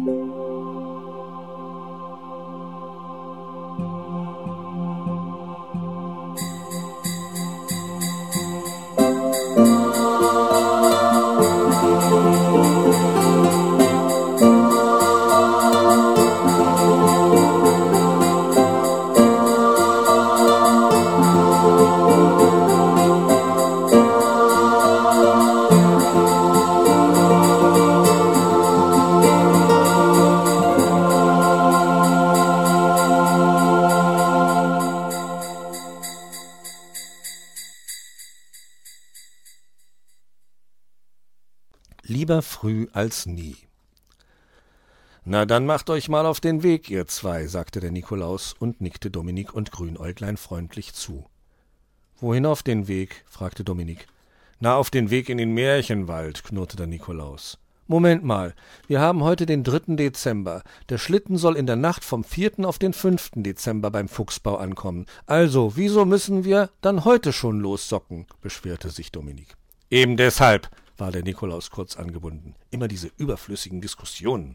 Música Lieber früh als nie. Na, dann macht euch mal auf den Weg, ihr zwei, sagte der Nikolaus und nickte Dominik und Grünäuglein freundlich zu. Wohin auf den Weg? fragte Dominik. Na, auf den Weg in den Märchenwald, knurrte der Nikolaus. Moment mal, wir haben heute den dritten Dezember. Der Schlitten soll in der Nacht vom vierten auf den fünften Dezember beim Fuchsbau ankommen. Also, wieso müssen wir dann heute schon lossocken? beschwerte sich Dominik. Eben deshalb, war der Nikolaus kurz angebunden. Immer diese überflüssigen Diskussionen.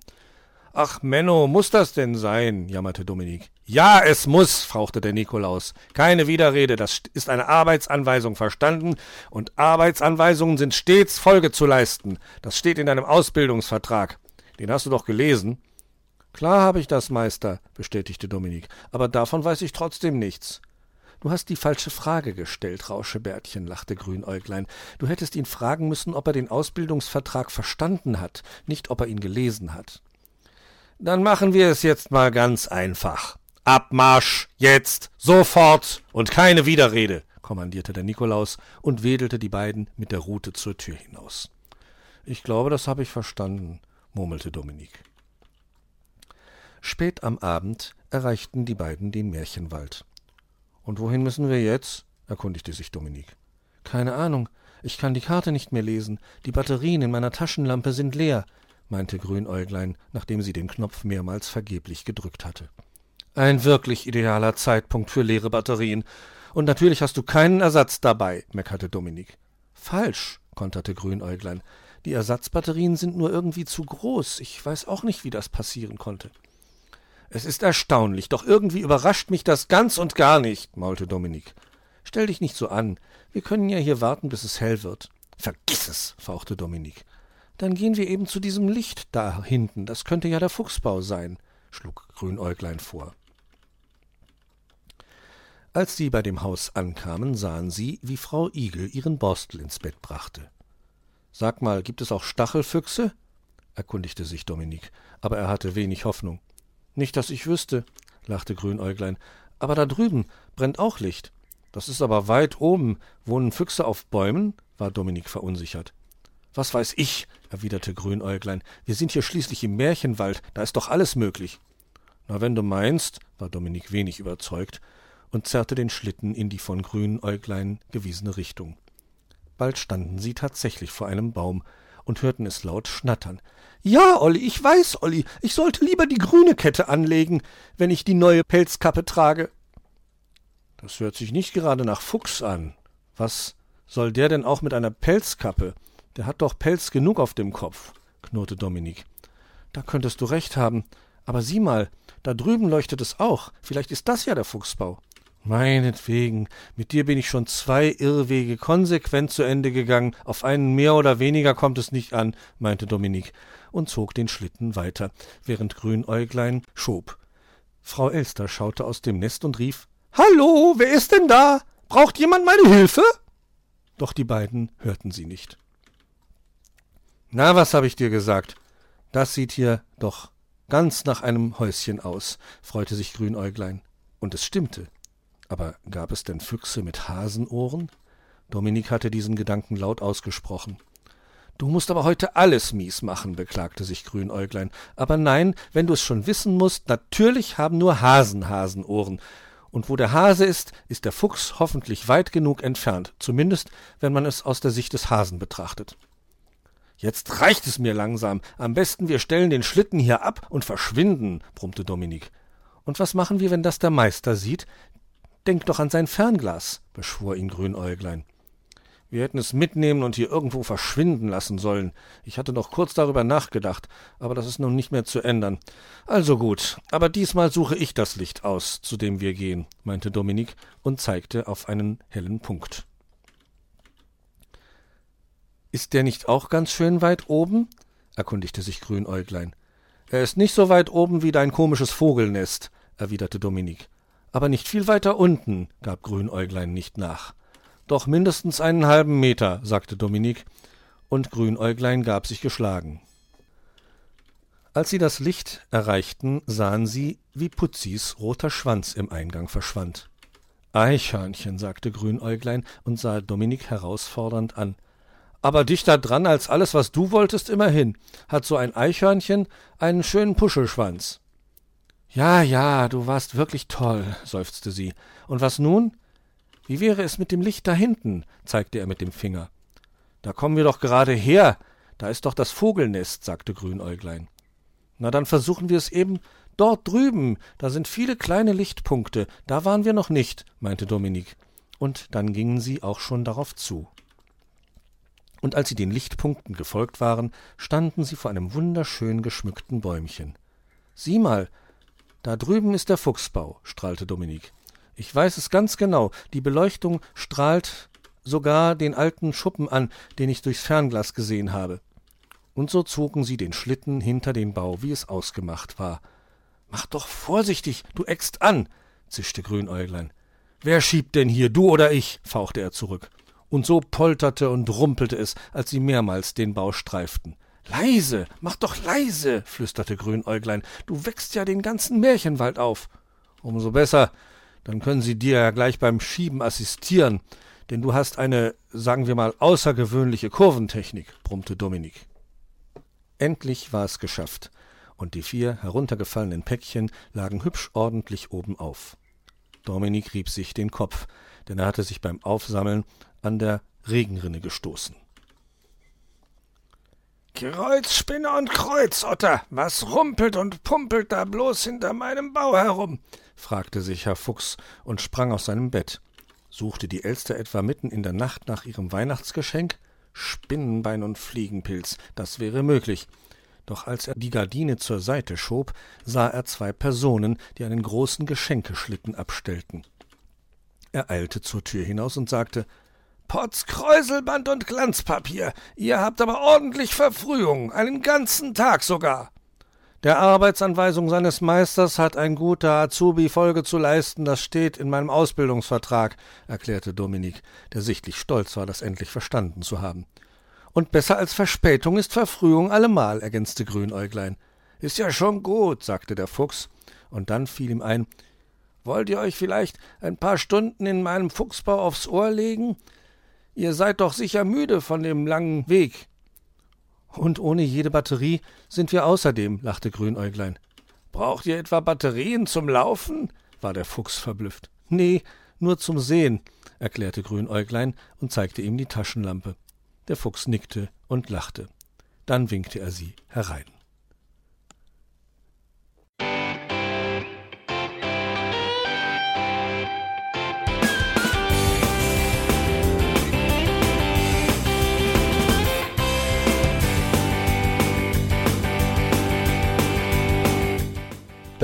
Ach, Menno, muss das denn sein? jammerte Dominik. Ja, es muss, fauchte der Nikolaus. Keine Widerrede, das ist eine Arbeitsanweisung, verstanden? Und Arbeitsanweisungen sind stets Folge zu leisten. Das steht in deinem Ausbildungsvertrag. Den hast du doch gelesen. Klar habe ich das, Meister, bestätigte Dominik, aber davon weiß ich trotzdem nichts. Du hast die falsche Frage gestellt, Rauschebärtchen, lachte Grünäuglein. Du hättest ihn fragen müssen, ob er den Ausbildungsvertrag verstanden hat, nicht ob er ihn gelesen hat. Dann machen wir es jetzt mal ganz einfach. Abmarsch, jetzt, sofort und keine Widerrede, kommandierte der Nikolaus und wedelte die beiden mit der Rute zur Tür hinaus. Ich glaube, das habe ich verstanden, murmelte Dominik. Spät am Abend erreichten die beiden den Märchenwald. Und wohin müssen wir jetzt? erkundigte sich Dominik. Keine Ahnung. Ich kann die Karte nicht mehr lesen. Die Batterien in meiner Taschenlampe sind leer, meinte Grünäuglein, nachdem sie den Knopf mehrmals vergeblich gedrückt hatte. Ein wirklich idealer Zeitpunkt für leere Batterien. Und natürlich hast du keinen Ersatz dabei, meckerte Dominik. Falsch, konterte Grünäuglein. Die Ersatzbatterien sind nur irgendwie zu groß. Ich weiß auch nicht, wie das passieren konnte. Es ist erstaunlich, doch irgendwie überrascht mich das ganz und gar nicht, maulte Dominik. Stell dich nicht so an. Wir können ja hier warten, bis es hell wird. Vergiss es, fauchte Dominik. Dann gehen wir eben zu diesem Licht da hinten. Das könnte ja der Fuchsbau sein, schlug Grünäuglein vor. Als sie bei dem Haus ankamen, sahen sie, wie Frau Igel ihren Borstel ins Bett brachte. Sag mal, gibt es auch Stachelfüchse? erkundigte sich Dominik, aber er hatte wenig Hoffnung. Nicht, dass ich wüsste, lachte Grünäuglein. Aber da drüben brennt auch Licht. Das ist aber weit oben. Wohnen Füchse auf Bäumen? war Dominik verunsichert. Was weiß ich, erwiderte Grünäuglein. Wir sind hier schließlich im Märchenwald, da ist doch alles möglich. Na, wenn du meinst, war Dominik wenig überzeugt und zerrte den Schlitten in die von Grünäuglein gewiesene Richtung. Bald standen sie tatsächlich vor einem Baum, und hörten es laut schnattern. Ja, Olli, ich weiß, Olli, ich sollte lieber die grüne Kette anlegen, wenn ich die neue Pelzkappe trage. Das hört sich nicht gerade nach Fuchs an. Was soll der denn auch mit einer Pelzkappe? Der hat doch Pelz genug auf dem Kopf, knurrte Dominik. Da könntest du recht haben. Aber sieh mal, da drüben leuchtet es auch. Vielleicht ist das ja der Fuchsbau. Meinetwegen, mit dir bin ich schon zwei Irrwege konsequent zu Ende gegangen, auf einen mehr oder weniger kommt es nicht an, meinte Dominik und zog den Schlitten weiter, während Grünäuglein schob. Frau Elster schaute aus dem Nest und rief Hallo, wer ist denn da? Braucht jemand meine Hilfe? Doch die beiden hörten sie nicht. Na, was hab ich dir gesagt? Das sieht hier doch ganz nach einem Häuschen aus, freute sich Grünäuglein. Und es stimmte. Aber gab es denn Füchse mit Hasenohren? Dominik hatte diesen Gedanken laut ausgesprochen. Du musst aber heute alles mies machen, beklagte sich Grünäuglein. Aber nein, wenn du es schon wissen musst, natürlich haben nur Hasen Hasenohren. Und wo der Hase ist, ist der Fuchs hoffentlich weit genug entfernt, zumindest wenn man es aus der Sicht des Hasen betrachtet. Jetzt reicht es mir langsam. Am besten wir stellen den Schlitten hier ab und verschwinden, brummte Dominik. Und was machen wir, wenn das der Meister sieht? Denk doch an sein Fernglas, beschwor ihn Grünäuglein. Wir hätten es mitnehmen und hier irgendwo verschwinden lassen sollen. Ich hatte noch kurz darüber nachgedacht, aber das ist nun nicht mehr zu ändern. Also gut, aber diesmal suche ich das Licht aus, zu dem wir gehen, meinte Dominik und zeigte auf einen hellen Punkt. Ist der nicht auch ganz schön weit oben? erkundigte sich Grünäuglein. Er ist nicht so weit oben wie dein komisches Vogelnest, erwiderte Dominik. Aber nicht viel weiter unten, gab Grünäuglein nicht nach. Doch mindestens einen halben Meter, sagte Dominik, und Grünäuglein gab sich geschlagen. Als sie das Licht erreichten, sahen sie, wie Putzis roter Schwanz im Eingang verschwand. Eichhörnchen, sagte Grünäuglein und sah Dominik herausfordernd an. Aber dichter dran als alles, was du wolltest, immerhin. Hat so ein Eichhörnchen einen schönen Puschelschwanz. Ja, ja, du warst wirklich toll, seufzte sie. Und was nun? Wie wäre es mit dem Licht da hinten? zeigte er mit dem Finger. Da kommen wir doch gerade her. Da ist doch das Vogelnest, sagte Grünäuglein. Na, dann versuchen wir es eben dort drüben. Da sind viele kleine Lichtpunkte. Da waren wir noch nicht, meinte Dominik. Und dann gingen sie auch schon darauf zu. Und als sie den Lichtpunkten gefolgt waren, standen sie vor einem wunderschön geschmückten Bäumchen. Sieh mal, da drüben ist der Fuchsbau, strahlte Dominik. Ich weiß es ganz genau. Die Beleuchtung strahlt sogar den alten Schuppen an, den ich durchs Fernglas gesehen habe. Und so zogen sie den Schlitten hinter den Bau, wie es ausgemacht war. Mach doch vorsichtig, du eckst an, zischte Grünäuglein. Wer schiebt denn hier, du oder ich? fauchte er zurück. Und so polterte und rumpelte es, als sie mehrmals den Bau streiften. Leise, mach doch leise, flüsterte Grünäuglein. Du wächst ja den ganzen Märchenwald auf. Umso besser, dann können sie dir ja gleich beim Schieben assistieren, denn du hast eine, sagen wir mal, außergewöhnliche Kurventechnik, brummte Dominik. Endlich war es geschafft, und die vier heruntergefallenen Päckchen lagen hübsch ordentlich oben auf. Dominik rieb sich den Kopf, denn er hatte sich beim Aufsammeln an der Regenrinne gestoßen. Kreuzspinne und Kreuzotter, was rumpelt und pumpelt da bloß hinter meinem Bau herum? fragte sich Herr Fuchs und sprang aus seinem Bett. Suchte die Elster etwa mitten in der Nacht nach ihrem Weihnachtsgeschenk? Spinnenbein und Fliegenpilz, das wäre möglich. Doch als er die Gardine zur Seite schob, sah er zwei Personen, die einen großen Geschenkeschlitten abstellten. Er eilte zur Tür hinaus und sagte Potz Kräuselband und Glanzpapier. Ihr habt aber ordentlich Verfrühung, einen ganzen Tag sogar. Der Arbeitsanweisung seines Meisters hat ein guter Azubi Folge zu leisten, das steht in meinem Ausbildungsvertrag, erklärte Dominik, der sichtlich stolz war, das endlich verstanden zu haben. Und besser als Verspätung ist Verfrühung allemal, ergänzte Grünäuglein. Ist ja schon gut, sagte der Fuchs, und dann fiel ihm ein, wollt ihr euch vielleicht ein paar Stunden in meinem Fuchsbau aufs Ohr legen? Ihr seid doch sicher müde von dem langen Weg. Und ohne jede Batterie sind wir außerdem, lachte Grünäuglein. Braucht ihr etwa Batterien zum Laufen? war der Fuchs verblüfft. Nee, nur zum Sehen, erklärte Grünäuglein und zeigte ihm die Taschenlampe. Der Fuchs nickte und lachte. Dann winkte er sie herein.